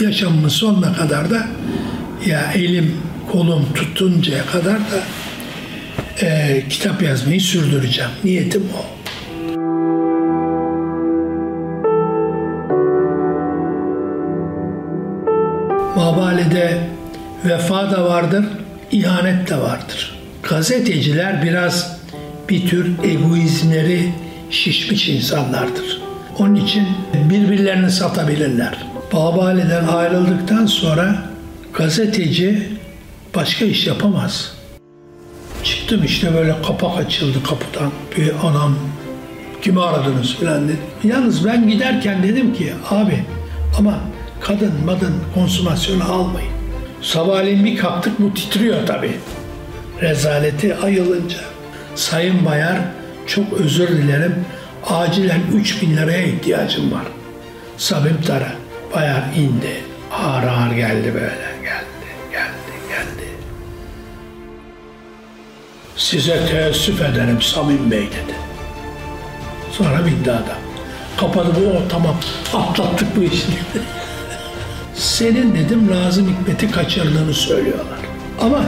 yaşamımın sonuna kadar da ya elim kolum tutuncaya kadar da e, kitap yazmayı sürdüreceğim. Niyetim o. Mabalede vefa da vardır, ihanet de vardır. Gazeteciler biraz bir tür egoizmleri şişmiş insanlardır. Onun için birbirlerini satabilirler. Babali'den ayrıldıktan sonra gazeteci başka iş yapamaz. Çıktım işte böyle kapak açıldı kapıdan. Bir anam kimi aradınız filan dedi. Yalnız ben giderken dedim ki abi ama kadın madın konsumasyonu almayın. Sabahleyin bir kalktık bu titriyor tabii. Rezaleti ayılınca. Sayın Bayar çok özür dilerim. Acilen 3 bin liraya ihtiyacım var. Sabim Tara. Bayar indi. Ağır ağır geldi böyle. Geldi, geldi, geldi. Size teessüf ederim Samim Bey dedi. Sonra bindi adam. Kapadı bu o tamam atlattık bu işi. Senin dedim Nazım Hikmet'i kaçırdığını söylüyorlar. Ama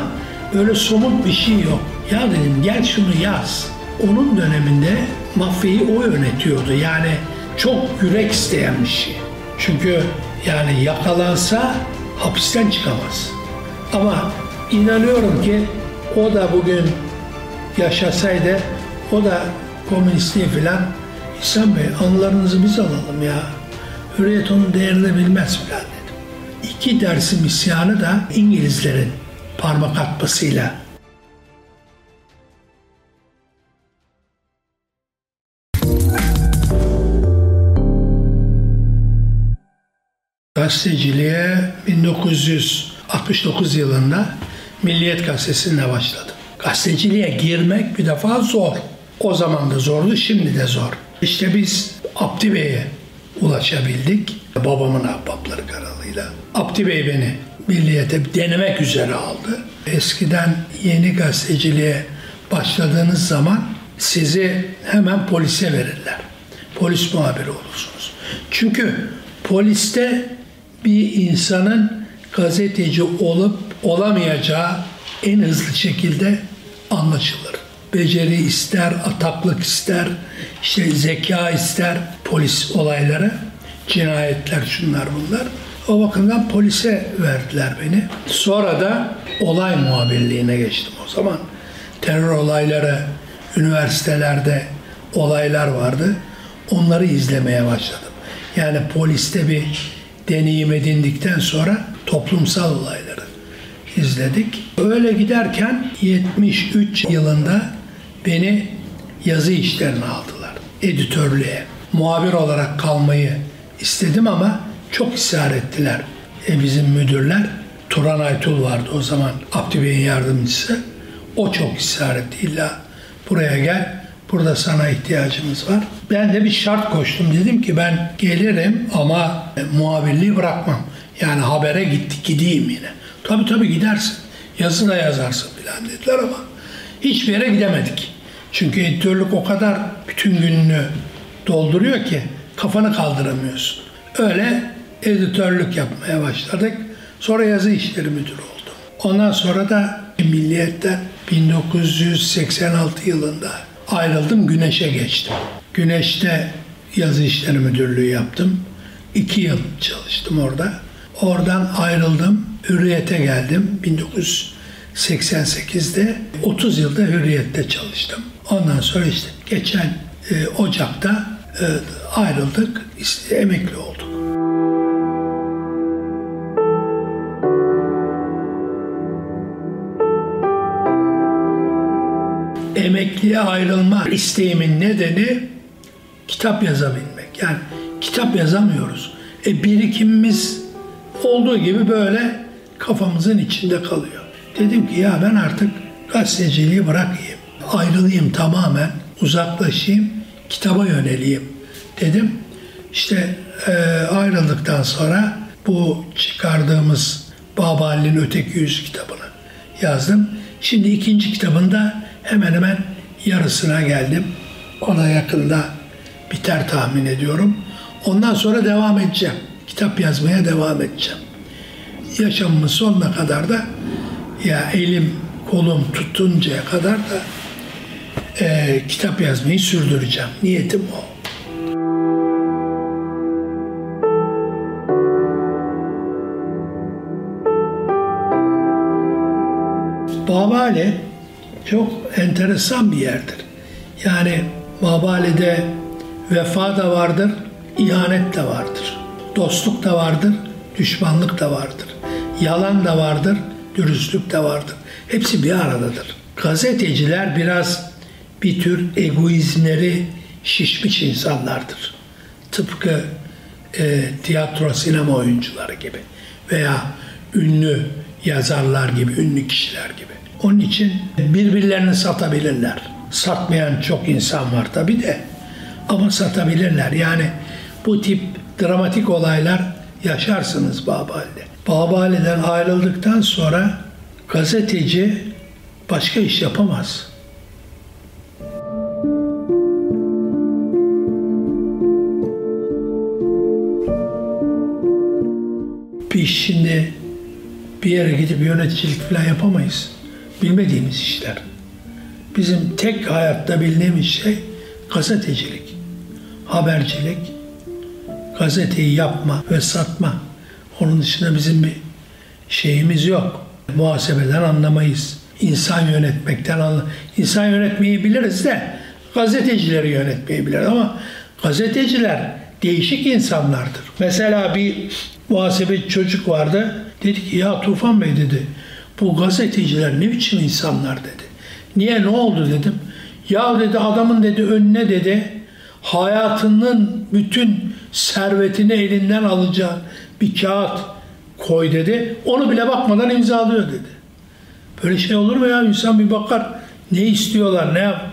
böyle somut bir şey yok. Ya dedim gel şunu yaz. Onun döneminde mafyayı o yönetiyordu. Yani çok yürek isteyen bir şey. Çünkü yani yakalansa hapisten çıkamaz. Ama inanıyorum ki o da bugün yaşasaydı o da komünistliği filan İhsan Bey anılarınızı biz alalım ya. Hürriyet onun değerini bilmez filan dedim. İki dersim isyanı da İngilizlerin parmak atmasıyla gazeteciliğe 1969 yılında Milliyet Gazetesi'nde başladım. Gazeteciliğe girmek bir defa zor. O zaman da zordu, şimdi de zor. İşte biz Abdi Bey'e ulaşabildik. Babamın ahbapları kanalıyla. Abdi Bey beni Milliyet'e denemek üzere aldı. Eskiden yeni gazeteciliğe başladığınız zaman sizi hemen polise verirler. Polis muhabiri olursunuz. Çünkü poliste bir insanın gazeteci olup olamayacağı en hızlı şekilde anlaşılır. Beceri ister, ataklık ister, işte zeka ister polis olayları, cinayetler şunlar bunlar. O bakımdan polise verdiler beni. Sonra da olay muhabirliğine geçtim o zaman. Terör olayları, üniversitelerde olaylar vardı. Onları izlemeye başladım. Yani poliste bir deneyim edindikten sonra toplumsal olayları izledik. Öyle giderken 73 yılında beni yazı işlerine aldılar. Editörlüğe. Muhabir olarak kalmayı istedim ama çok ısrar ettiler. E bizim müdürler Turan Aytul vardı o zaman Abdi Bey'in yardımcısı. O çok ısrar etti. İlla buraya gel Burada sana ihtiyacımız var. Ben de bir şart koştum. Dedim ki ben gelirim ama muhabirliği bırakmam. Yani habere gittik gideyim yine. Tabii tabii gidersin. Yazı da yazarsın filan dediler ama hiçbir yere gidemedik. Çünkü editörlük o kadar bütün gününü dolduruyor ki kafanı kaldıramıyorsun. Öyle editörlük yapmaya başladık. Sonra yazı işleri müdürü oldum. Ondan sonra da Milliyet'ten 1986 yılında ayrıldım Güneş'e geçtim. Güneş'te yazı işleri müdürlüğü yaptım. İki yıl çalıştım orada. Oradan ayrıldım. Hürriyet'e geldim. 1988'de 30 yılda Hürriyet'te çalıştım. Ondan sonra işte geçen e, Ocak'ta e, ayrıldık. İşte, emekli olduk. Emekliye ayrılma isteğimin nedeni kitap yazabilmek. Yani kitap yazamıyoruz. E birikimimiz olduğu gibi böyle kafamızın içinde kalıyor. Dedim ki ya ben artık gazeteciliği bırakayım. Ayrılayım tamamen, uzaklaşayım, kitaba yöneleyim dedim. İşte e, ayrıldıktan sonra bu çıkardığımız Babali'nin Öteki Yüz kitabını yazdım. Şimdi ikinci kitabında hemen hemen yarısına geldim. Ona yakında biter tahmin ediyorum. Ondan sonra devam edeceğim. kitap yazmaya devam edeceğim. Yaşamımın sonuna kadar da ya elim kolum tutuncaya kadar da e, kitap yazmayı sürdüreceğim. Niyetim o. Babali çok enteresan bir yerdir. Yani Babali'de vefa da vardır, ihanet de vardır. Dostluk da vardır, düşmanlık da vardır. Yalan da vardır, dürüstlük de vardır. Hepsi bir aradadır. Gazeteciler biraz bir tür egoizmleri şişmiş insanlardır. Tıpkı e, tiyatro, sinema oyuncuları gibi veya ünlü yazarlar gibi, ünlü kişiler gibi. Onun için birbirlerini satabilirler. Satmayan çok insan var tabi de ama satabilirler. Yani bu tip dramatik olaylar yaşarsınız Babali'de. Babali'den ayrıldıktan sonra gazeteci başka iş yapamaz. İş şimdi bir yere gidip yöneticilik falan yapamayız. Bilmediğimiz işler. Bizim tek hayatta bildiğimiz şey gazetecilik, habercilik, gazeteyi yapma ve satma. Onun dışında bizim bir şeyimiz yok. Muhasebeden anlamayız. İnsan yönetmekten anla. İnsan yönetmeyi biliriz de gazetecileri yönetmeyi biliriz ama gazeteciler değişik insanlardır. Mesela bir muhasebe çocuk vardı. Dedi ki ya Tufan Bey dedi bu gazeteciler ne biçim insanlar dedi. Niye ne oldu dedim. Ya dedi adamın dedi önüne dedi hayatının bütün servetini elinden alacağı bir kağıt koy dedi. Onu bile bakmadan imzalıyor dedi. Böyle şey olur mu ya? İnsan bir bakar ne istiyorlar ne yap.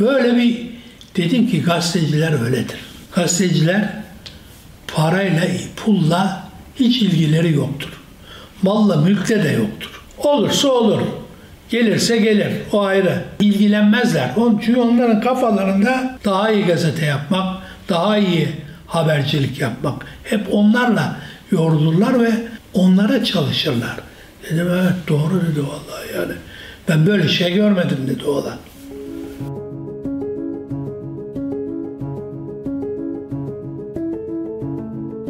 Böyle bir dedim ki gazeteciler öyledir. Gazeteciler parayla, pulla hiç ilgileri yoktur. Malla mülkte de yoktur. Olursa olur. Gelirse gelir. O ayrı. İlgilenmezler. Çünkü onların kafalarında daha iyi gazete yapmak, daha iyi habercilik yapmak. Hep onlarla yorulurlar ve onlara çalışırlar. Dedim evet doğru dedi vallahi yani. Ben böyle şey görmedim dedi oğlan.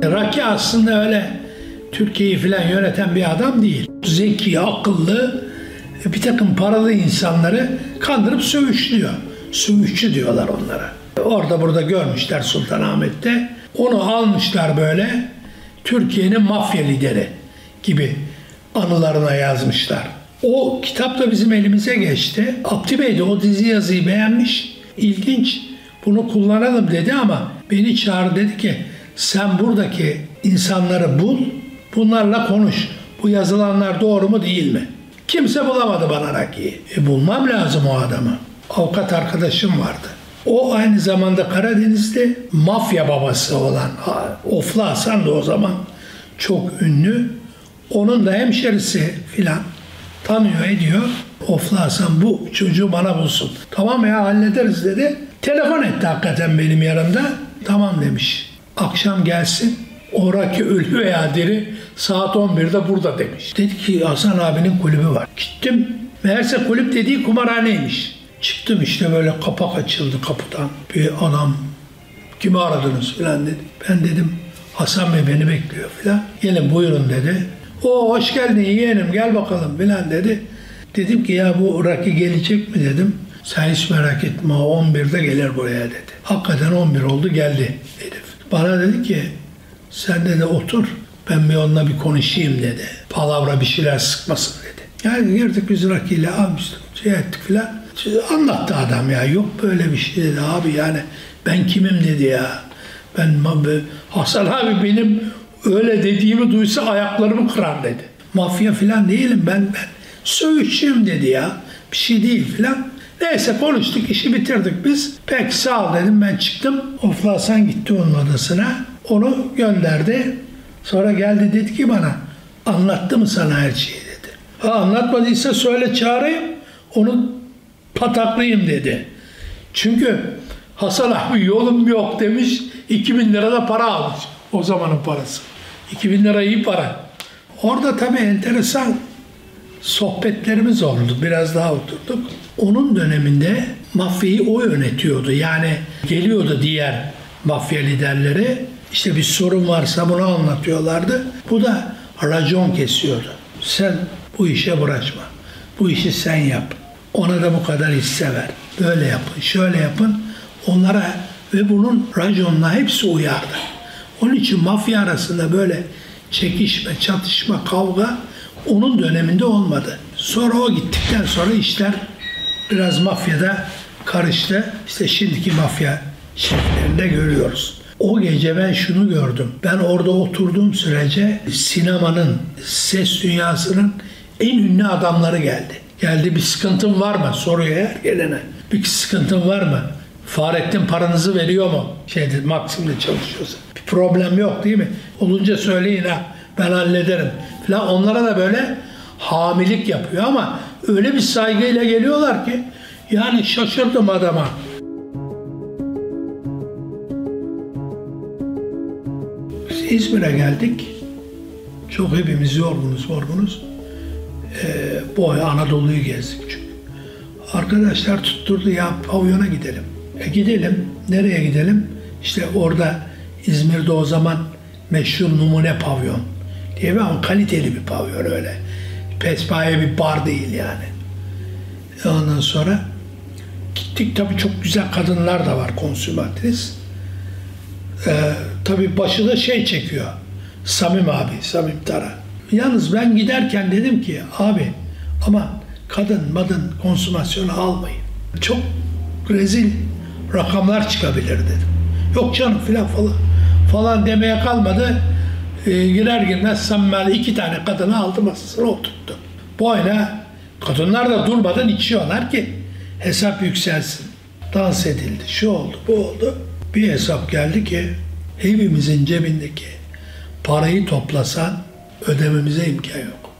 Raki aslında öyle Türkiye'yi falan yöneten bir adam değil. Zeki, akıllı, bir takım paralı insanları kandırıp sövüşlüyor. Sövüşçü diyorlar onlara. Orada burada görmüşler Sultanahmet'te. Onu almışlar böyle Türkiye'nin mafya lideri gibi anılarına yazmışlar. O kitap da bizim elimize geçti. Abdi Bey de o dizi yazıyı beğenmiş. İlginç bunu kullanalım dedi ama beni çağırdı dedi ki sen buradaki insanları bul, bunlarla konuş. Bu yazılanlar doğru mu değil mi? Kimse bulamadı bana Raki'yi. E bulmam lazım o adamı. Avukat arkadaşım vardı. O aynı zamanda Karadeniz'de mafya babası olan Ofla Hasan da o zaman çok ünlü. Onun da hemşerisi filan tanıyor ediyor. Ofla Hasan bu çocuğu bana bulsun. Tamam ya hallederiz dedi. Telefon etti hakikaten benim yanımda. Tamam demiş. Akşam gelsin. Oraki ölü veya diri saat 11'de burada demiş. Dedi ki Hasan abinin kulübü var. Gittim. Meğerse kulüp dediği kumarhaneymiş. Çıktım işte böyle kapak açıldı kapıdan. Bir adam kimi aradınız filan dedi. Ben dedim Hasan Bey beni bekliyor filan. Gelin buyurun dedi. O hoş geldin yeğenim gel bakalım filan dedi. Dedim ki ya bu Raki gelecek mi dedim. Sen hiç merak etme o 11'de gelir buraya dedi. Hakikaten 11 oldu geldi herif. Bana dedi ki sen dedi otur ben bir onunla bir konuşayım dedi. Palavra bir şeyler sıkmasın dedi. Yani girdik biz Raki ile almıştık şey ettik filan. Anlattı adam ya yok böyle bir şey dedi abi yani ben kimim dedi ya. Ben Hasan abi benim öyle dediğimi duysa ayaklarımı kırar dedi. Mafya filan değilim ben ben söğüşçüyüm dedi ya. Bir şey değil filan. Neyse konuştuk işi bitirdik biz. Peki sağ ol dedim ben çıktım. Oflasan gitti onun odasına. Onu gönderdi. Sonra geldi dedi ki bana anlattı mı sana her şeyi dedi. Ha anlatmadıysa söyle çağırayım. Onu pataklayayım dedi. Çünkü Hasan abi yolum yok demiş. 2000 lira da para almış. O zamanın parası. 2000 lira iyi para. Orada tabii enteresan sohbetlerimiz oldu. Biraz daha oturduk. Onun döneminde mafyayı o yönetiyordu. Yani geliyordu diğer mafya liderleri. İşte bir sorun varsa bunu anlatıyorlardı. Bu da racon kesiyordu. Sen bu işe bulaşma. Bu işi sen yap. Ona da bu kadar hisse ver. Böyle yapın, şöyle yapın. Onlara ve bunun raconla hepsi uyardı. Onun için mafya arasında böyle çekişme, çatışma, kavga onun döneminde olmadı. Sonra o gittikten sonra işler biraz mafyada karıştı. İşte şimdiki mafya şeflerinde görüyoruz. O gece ben şunu gördüm. Ben orada oturduğum sürece sinemanın, ses dünyasının en ünlü adamları geldi. Geldi bir sıkıntın var mı? Soruyor her gelene. Bir sıkıntın var mı? Fahrettin paranızı veriyor mu? Şeyde Maksim'de çalışıyorsa. Bir problem yok değil mi? Olunca söyleyin ha ben hallederim. Falan onlara da böyle hamilik yapıyor ama öyle bir saygıyla geliyorlar ki yani şaşırdım adama. İzmir'e geldik. Çok hepimiz yorgunuz, yorgunuz. Ee, boy Anadolu'yu gezdik çünkü. Arkadaşlar tutturdu ya pavyona gidelim. E gidelim. Nereye gidelim? İşte orada İzmir'de o zaman meşhur numune pavyon diye bir ama kaliteli bir pavyon öyle. Pespaye bir bar değil yani. Ondan sonra gittik tabii çok güzel kadınlar da var konsümatris. Ee, tabii başı da şey çekiyor. Samim abi, Samim Tara. Yalnız ben giderken dedim ki abi ama kadın madın konsumasyonu almayın. Çok rezil rakamlar çıkabilir dedim. Yok canım filan falan falan demeye kalmadı. E, girer girmez Samim'e iki tane kadını aldı masasına oturttu. Boyuna kadınlar da durmadan içiyorlar ki hesap yükselsin. Dans edildi, şu oldu, bu oldu. Bir hesap geldi ki hepimizin cebindeki parayı toplasan ödememize imkan yok.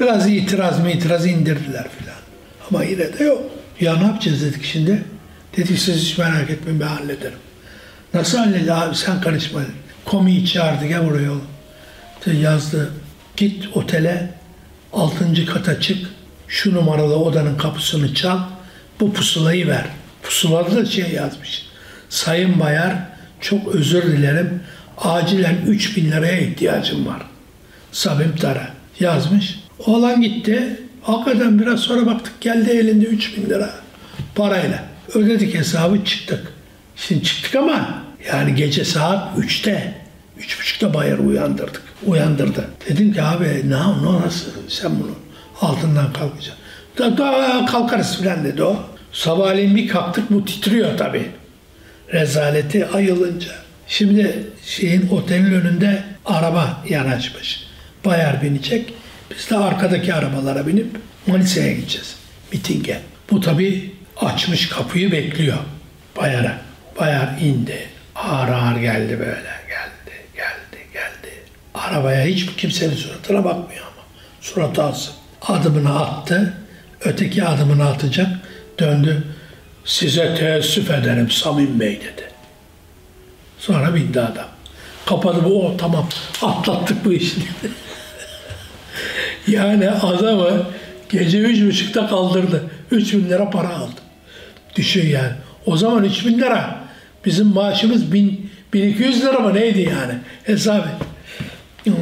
Biraz itiraz mı itiraz indirdiler filan. Ama yine de yok. Ya ne yapacağız dedik şimdi? Dedik siz hiç merak etmeyin ben hallederim. Nasıl halledi abi sen karışma. Komiyi çağırdı gel buraya oğlum. İşte yazdı. Git otele altıncı kata çık. Şu numaralı odanın kapısını çal. Bu pusulayı ver. Pusulada da şey yazmış. Sayın Bayar çok özür dilerim. Acilen 3000 liraya ihtiyacım var. Samim Tara yazmış. Oğlan gitti. Hakikaten biraz sonra baktık geldi elinde 3000 lira parayla. Ödedik hesabı çıktık. Şimdi çıktık ama yani gece saat 3'te, 3.30'da bayarı uyandırdık. Uyandırdı. Dedim ki abi ne, ne nasıl sen bunu altından kalkacaksın. Da, da kalkarız filan dedi o. Sabahleyin bir kalktık bu titriyor tabii. Rezaleti ayılınca. Şimdi şeyin otelin önünde araba yanaşmış. Bayar binecek. Biz de arkadaki arabalara binip Manisa'ya gideceğiz. Mitinge. Bu tabii açmış kapıyı bekliyor Bayar'a. Bayar indi. Ağır ağır geldi böyle. Geldi, geldi, geldi. Arabaya hiç kimsenin suratına bakmıyor ama. Suratı asık. Adımını attı. Öteki adımını atacak. Döndü. Size teessüf ederim Samim Bey dedi. Sonra bindi adam. Kapadı bu o tamam atlattık bu işi. yani adamı gece üç buçukta kaldırdı. Üç bin lira para aldı. Düşün yani. O zaman üç bin lira. Bizim maaşımız bin, 1200 lira mı neydi yani? Hesap et.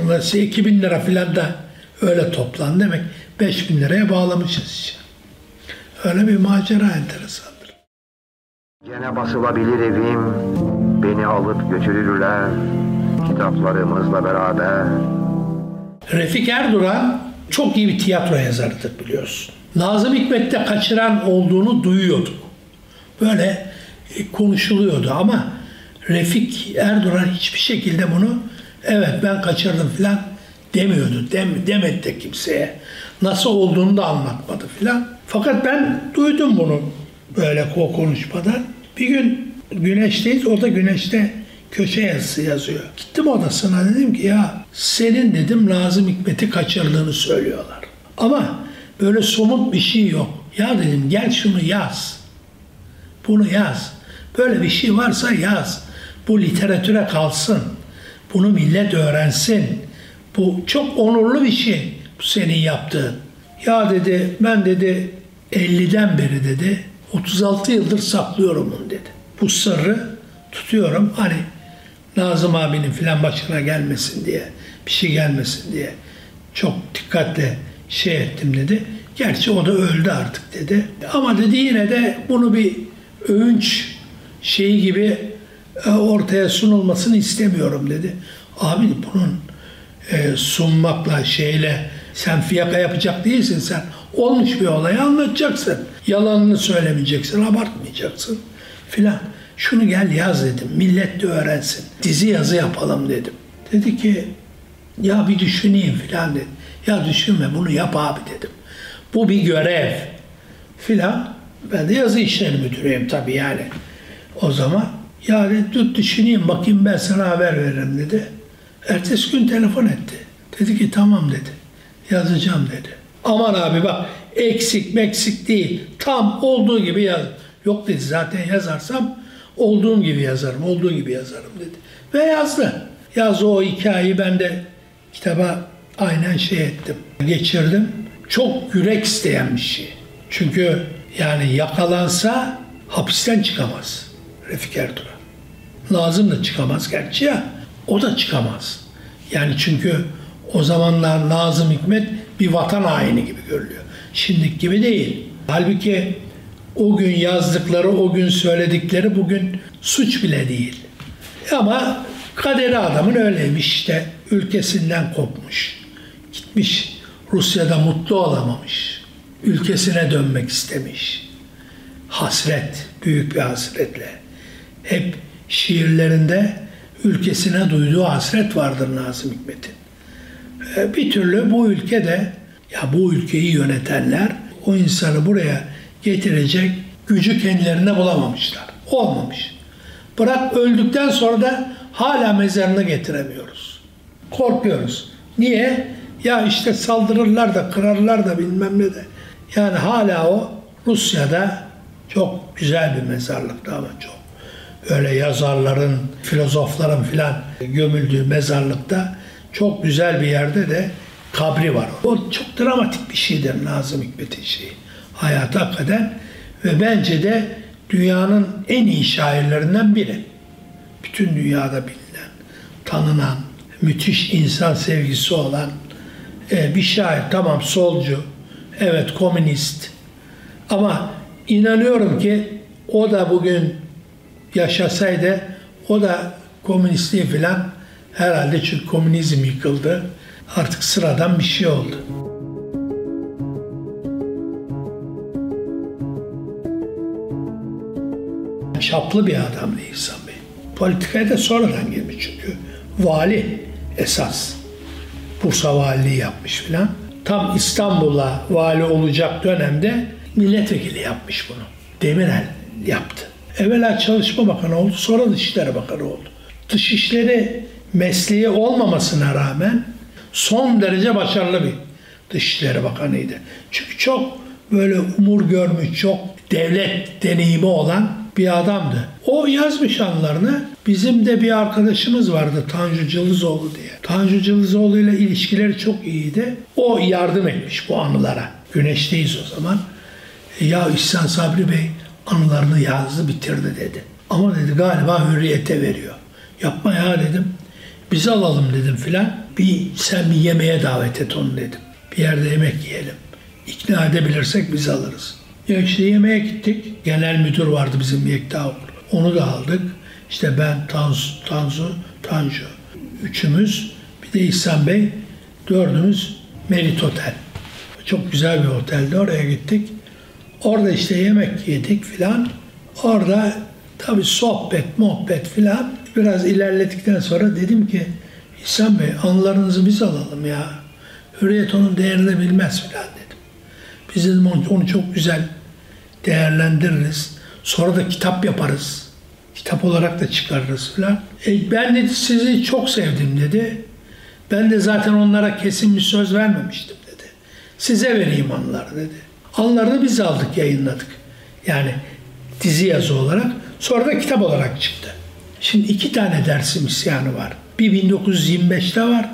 Ondan 2000 lira filan da öyle toplan demek. 5000 liraya bağlamışız işte. Öyle bir macera enteresandır. Gene basılabilir evim, beni alıp götürürler, kitaplarımızla beraber. Refik Erduran çok iyi bir tiyatro yazarıdır biliyorsun. Nazım Hikmet'te kaçıran olduğunu duyuyorduk. Böyle e, konuşuluyordu ama Refik Erduran hiçbir şekilde bunu evet ben kaçırdım filan demiyordu. Dem, demedi de kimseye. Nasıl olduğunu da anlatmadı filan. Fakat ben duydum bunu böyle o konuşmadan. Bir gün Güneş'teyiz. O da Güneş'te köşe yazısı yazıyor. Gittim odasına dedim ki ya senin dedim Nazım Hikmet'i kaçırdığını söylüyorlar. Ama böyle somut bir şey yok. Ya dedim gel şunu yaz. Bunu yaz. Böyle bir şey varsa yaz. Bu literatüre kalsın. Bunu millet öğrensin. Bu çok onurlu bir şey bu senin yaptığın. Ya dedi ben dedi 50'den beri dedi 36 yıldır saklıyorum bunu dedi. Bu sırrı tutuyorum hani Nazım abinin filan başına gelmesin diye bir şey gelmesin diye çok dikkatle şey ettim dedi. Gerçi o da öldü artık dedi. Ama dedi yine de bunu bir övünç şeyi gibi e, ortaya sunulmasını istemiyorum dedi. Abi bunun e, sunmakla şeyle sen fiyaka yapacak değilsin sen. Olmuş bir olayı anlatacaksın. Yalanını söylemeyeceksin, abartmayacaksın filan. Şunu gel yaz dedim. Millet de öğrensin. Dizi yazı yapalım dedim. Dedi ki ya bir düşüneyim filan dedi. Ya düşünme bunu yap abi dedim. Bu bir görev filan. Ben de yazı işleri müdürüyüm tabii yani. O zaman ya dedi düşüneyim bakayım ben sana haber veririm dedi. Ertesi gün telefon etti. Dedi ki tamam dedi. Yazacağım dedi. Aman abi bak eksik meksik değil. Tam olduğu gibi yaz. Yok dedi zaten yazarsam olduğum gibi yazarım, olduğu gibi yazarım dedi. Ve yazdı. Yazdı o hikayeyi ben de kitaba aynen şey ettim. Geçirdim. Çok yürek isteyen bir şey. Çünkü yani yakalansa hapisten çıkamaz Refik Ertuğrul. Lazım da çıkamaz gerçi ya. O da çıkamaz. Yani çünkü o zamanlar Nazım Hikmet bir vatan haini gibi görülüyor. Şimdiki gibi değil. Halbuki o gün yazdıkları, o gün söyledikleri bugün suç bile değil. Ama kaderi adamın öyleymiş işte. Ülkesinden kopmuş. Gitmiş Rusya'da mutlu olamamış. Ülkesine dönmek istemiş. Hasret, büyük bir hasretle. Hep şiirlerinde ülkesine duyduğu hasret vardır Nazım Hikmet'in. E, bir türlü bu ülkede ya bu ülkeyi yönetenler o insanı buraya getirecek gücü kendilerine bulamamışlar. Olmamış. Bırak öldükten sonra da hala mezarını getiremiyoruz. Korkuyoruz. Niye? Ya işte saldırırlar da kırarlar da bilmem ne de. Yani hala o Rusya'da çok güzel bir mezarlıkta ama çok. Öyle yazarların, filozofların filan gömüldüğü mezarlıkta çok güzel bir yerde de kabri var. O çok dramatik bir şeydir Nazım Hikmet'in şeyi. Hayatı hakikaten ve bence de dünyanın en iyi şairlerinden biri. Bütün dünyada bilinen, tanınan, müthiş insan sevgisi olan e, bir şair. Tamam solcu, evet komünist ama inanıyorum ki o da bugün yaşasaydı o da komünistliği falan herhalde çünkü komünizm yıkıldı. Artık sıradan bir şey oldu. Çaplı bir adamdı İhsan Bey. Politikaya da sonradan girmiş çünkü. Vali esas. Bursa valiliği yapmış filan. Tam İstanbul'a vali olacak dönemde milletvekili yapmış bunu. Demirel yaptı. Evvela Çalışma Bakanı oldu, sonra Dışişleri Bakanı oldu. Dışişleri mesleği olmamasına rağmen son derece başarılı bir Dışişleri Bakanıydı. Çünkü çok böyle umur görmüş, çok devlet deneyimi olan bir adamdı. O yazmış anılarını. Bizim de bir arkadaşımız vardı Tanju Cılızoğlu diye. Tanju Cılızoğlu ile ilişkileri çok iyiydi. O yardım etmiş bu anılara. Güneşteyiz o zaman. Ya İhsan Sabri Bey anılarını yazdı bitirdi dedi. Ama dedi galiba hürriyete veriyor. Yapma ya dedim. Bizi alalım dedim filan. Bir sen bir yemeğe davet et onu dedim. Bir yerde yemek yiyelim. İkna edebilirsek biz alırız. Ya işte yemeğe gittik. Genel müdür vardı bizim Yekta Onu da aldık. İşte ben, Tansu, Tansu, Tanju. Üçümüz. Bir de İhsan Bey. Dördümüz Merit Otel. Çok güzel bir oteldi. Oraya gittik. Orada işte yemek yedik filan. Orada tabi sohbet, muhabbet filan. Biraz ilerledikten sonra dedim ki İhsan Bey anılarınızı biz alalım ya. Hürriyet onun değerini bilmez filan dedim. Biz dedim onu çok güzel değerlendiririz. Sonra da kitap yaparız. Kitap olarak da çıkarırız filan. E, ben dedi sizi çok sevdim dedi. Ben de zaten onlara kesin bir söz vermemiştim dedi. Size vereyim anıları dedi. Anılarını biz aldık yayınladık. Yani dizi yazı olarak. Sonra da kitap olarak çıktı. Şimdi iki tane dersim isyanı var. Bir 1925'te var.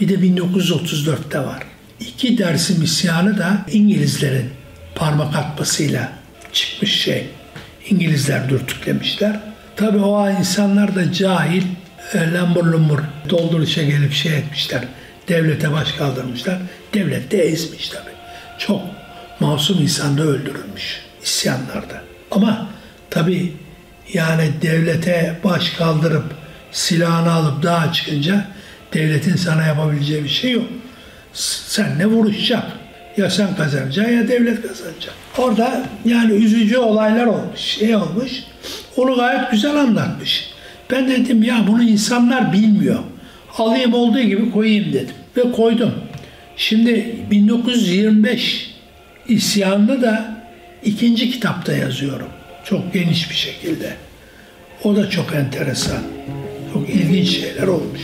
Bir de 1934'te var. İki Dersim isyanı da İngilizlerin parmak atmasıyla çıkmış şey. İngilizler dürtüklemişler. Tabii o insanlar da cahil, e, lambur lumbur dolduruşa gelip şey etmişler. Devlete baş kaldırmışlar. Devlet de ezmiş tabii. Çok masum insan da öldürülmüş isyanlarda. Ama tabii yani devlete baş kaldırıp silahını alıp dağa çıkınca devletin sana yapabileceği bir şey yok. Sen ne vuruşacaksın? Ya sen kazanacaksın ya devlet kazanacak. Orada yani üzücü olaylar olmuş, şey olmuş. Onu gayet güzel anlatmış. Ben dedim ya bunu insanlar bilmiyor. Alayım olduğu gibi koyayım dedim. Ve koydum. Şimdi 1925 isyanını da ikinci kitapta yazıyorum. Çok geniş bir şekilde. O da çok enteresan. Çok ilginç şeyler olmuş.